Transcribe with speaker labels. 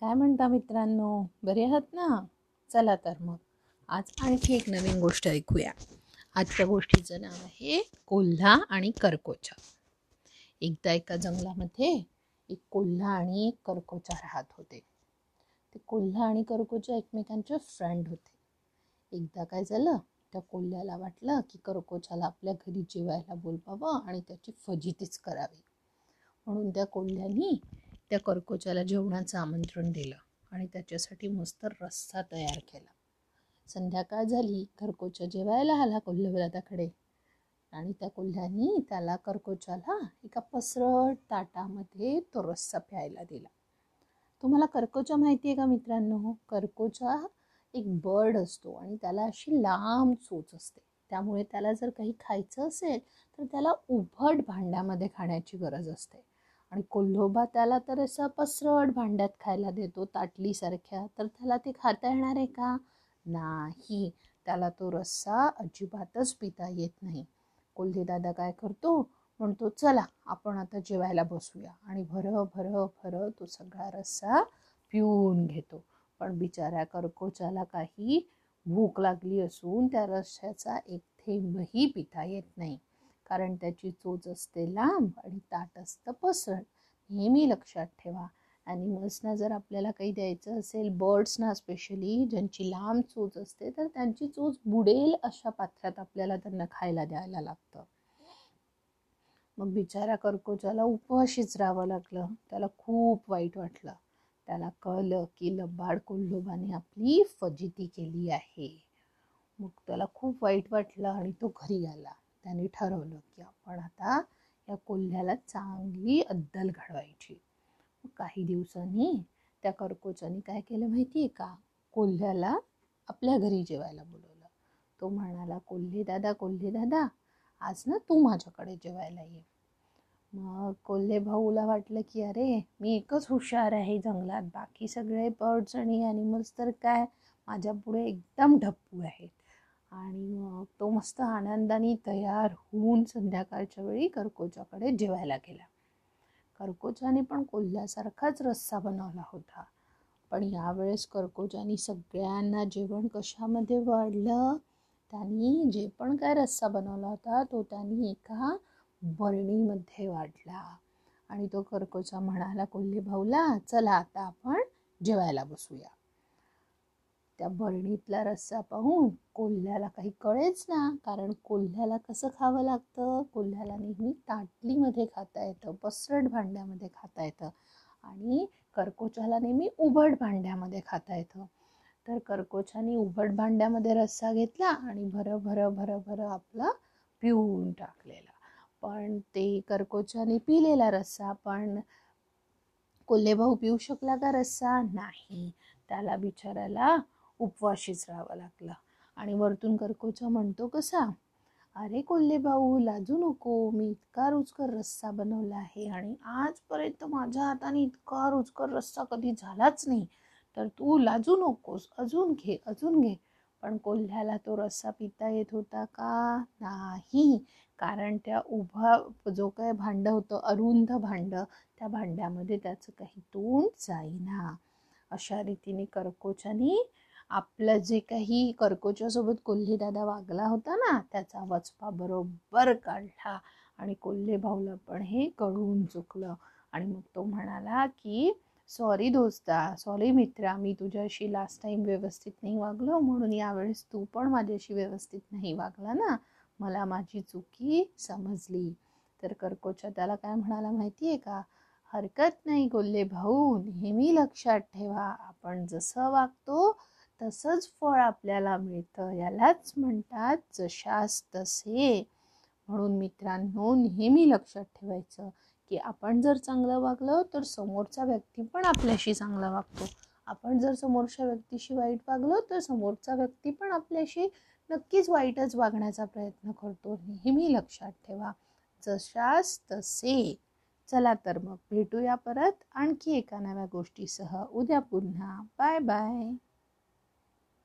Speaker 1: काय म्हणता मित्रांनो? बरे आहात ना? चला तर मग. आज आणखी एक नवीन गोष्ट ऐकूया. आजच्या गोष्टीचं नाव आहे कोल्हा आणि करकोचा. एकदा एका जंगलामध्ये एक कोल्हा आणि एक करकोचा राहत होते. ते कोल्हा आणि करकोचा एकमेकांचे फ्रेंड होते. एकदा काय झालं? त्या कोल्ह्याला वाटलं की करकोचाला आपल्या घरी जेवायला बोलवावं आणि त्याची फजितीच करावी. म्हणून त्या कोल्ह्यानी त्या कर्कोच्याला जेवणाचं आमंत्रण दिलं आणि त्याच्यासाठी मस्त रस्सा तयार केला. संध्याकाळ झाली कर्कोचा जेवायला आला कोल्हवरादाकडे आणि त्या कोल्ह्यानी त्याला कर्कोचाला एका पसरट ताटामध्ये तो रस्सा प्यायला दिला. तुम्हाला कर्कोचा माहिती आहे का मित्रांनो? कर्कोचा एक बर्ड असतो आणि त्याला अशी लांब चोच असते. त्यामुळे त्याला जर काही खायचं असेल तर त्याला उभट भांड्यामध्ये खाण्याची गरज असते. आणि कोल्होबा त्याला तर असं पसरट भांड्यात खायला देतो ताटलीसारख्या. तर त्याला ते खाता येणार आहे का? नाही. त्याला तो रस्सा अजिबातच पिता येत नाही. कोल्हे दादा काय करतो? म्हणतो चला आपण आता जेवायला बसूया. आणि भर भर भर तो सगळा रस्सा पिऊन घेतो. पण बिचाऱ्या कर्कोचाला काही भूक लागली असून त्या रस्स्याचा एक थेंबही पिता येत नाही. कारण त्याची चोच असते लांब आणि ताट असतं पसरण. नेहमी लक्षात ठेवा. ॲनिमल्सना जर आपल्याला काही द्यायचं असेल बर्ड्सना स्पेशली ज्यांची लांब चोच असते तर त्यांची चोच बुडेल अशा पात्रात आपल्याला त्यांना खायला द्यायला लागतं. मग बिचारा कर्कोचाला उपवाशीच राहावं लागलं. त्याला खूप वाईट वाटलं. त्याला कळलं की लबाड कोल्लोबाने आपली फजिती केली आहे. मग त्याला खूप वाईट वाटलं आणि तो घरी आला. त्यांनी ठरवलं की आपण आता या कोल्ह्याला चांगली अद्दल घडवायची. काही दिवसांनी त्या कर्कोचानी काय केलं माहिती आहे का? कोल्ह्याला आपल्या घरी जेवायला बोलवलं. तो म्हणाला कोल्हे दादा कोल्हे दादा आज ना तू माझ्याकडे जेवायला ये. मग कोल्हे भाऊला वाटलं की अरे मी एकच हुशार आहे जंगलात. बाकी सगळे बर्ड्स आणि ॲनिमल्स तर काय? माझ्या पुढे एकदम ढप्पू आहेत. आणि मग तो मस्त आनंदाने तयार होऊन संध्याकाळच्या वेळी कर्कोचाकडे जेवायला गेला. कर्कोचाने पण कोल्ह्यासारखाच रस्सा बनवला होता. पण यावेळेस कर्कोचाने सगळ्यांना जेवण कशामध्ये वाढलं? त्यांनी जे पण काय रस्सा बनवला होता तो त्यांनी एका बरणीमध्ये वाढला. आणि तो कर्कोचा म्हणाला कोल्हे भाऊला चला आता आपण जेवायला बसूया. त्या बरणीतला रस्सा पाहून कोल्ह्याला काही कळेच ना. कारण कोल्ह्याला कसं खावं लागतं? कोल्ह्याला नेहमी ताटलीमध्ये खाता येतं पसरट भांड्यामध्ये खाता येतं आणि कर्कोच्याला नेहमी उभट भांड्यामध्ये खाता येतं. तर कर्कोच्याने उभट भांड्यामध्ये रस्सा घेतला आणि भर भर भर भर आपला पिऊन टाकलेला. पण ते कर्कोचाने पिलेला रस्सा पण कोल्हे भाऊ पिऊ शकला का रस्सा? नाही. त्याला बिचारायला उपवाशीच राहावं लागला. आणि वरतून कर्कोचा म्हणतो कसा? अरे कोल्हे भाऊ लाजू नको. मी इतका रुचकर रस्सा बनवला आहे आणि आजपर्यंत माझ्या हाताने इतका रुचकर रस्सा कधी झालाच नाही. तर तू लाजू नकोस. अजून घे अजून घे. पण कोल्ह्याला तो रस्सा पिता येत होता का? नाही. कारण त्या उभा जो काय भांडं होतं अरुंद भांडं त्या भांड्यामध्ये त्याचं काही तोंड जाईना. अशा रीतीने कर्कोचाने आपलं जे काही कर्कोच्यासोबत कोल्हेदादा वागला होता ना त्याचा वचपा बरोबर काढला आणि कोल्हे भाऊला पण हे कळून चुकलं. आणि मग तो म्हणाला की सॉरी दोस्ता सॉरी मित्रा मी तुझ्याशी लास्ट टाईम व्यवस्थित नाही वागलो म्हणून यावेळेस तू पण माझ्याशी व्यवस्थित नाही वागला ना. मला माझी चुकी समजली. तर कर्कोच्या त्याला काय म्हणाला माहिती आहे का? हरकत नाही कोल्हे भाऊ नेहमी लक्षात ठेवा आपण जसं वागतो तसंच फळ आपल्याला मिळतं यालाच म्हणतात जशास तसे. म्हणून मित्रांनो नेहमी लक्षात ठेवायचं की आपण जर चांगलं वागलं तर समोरचा व्यक्ती पण आपल्याशी चांगला वागतो. आपण जर समोरच्या व्यक्तीशी वाईट वागलो तर समोरचा व्यक्ती पण आपल्याशी नक्कीच वाईटच वागण्याचा प्रयत्न करतो. नेहमी लक्षात ठेवा. जशास तसे. चला तर मग भेटूया परत आणखी एका नव्या गोष्टीसह. उद्या पुन्हा. Bye bye.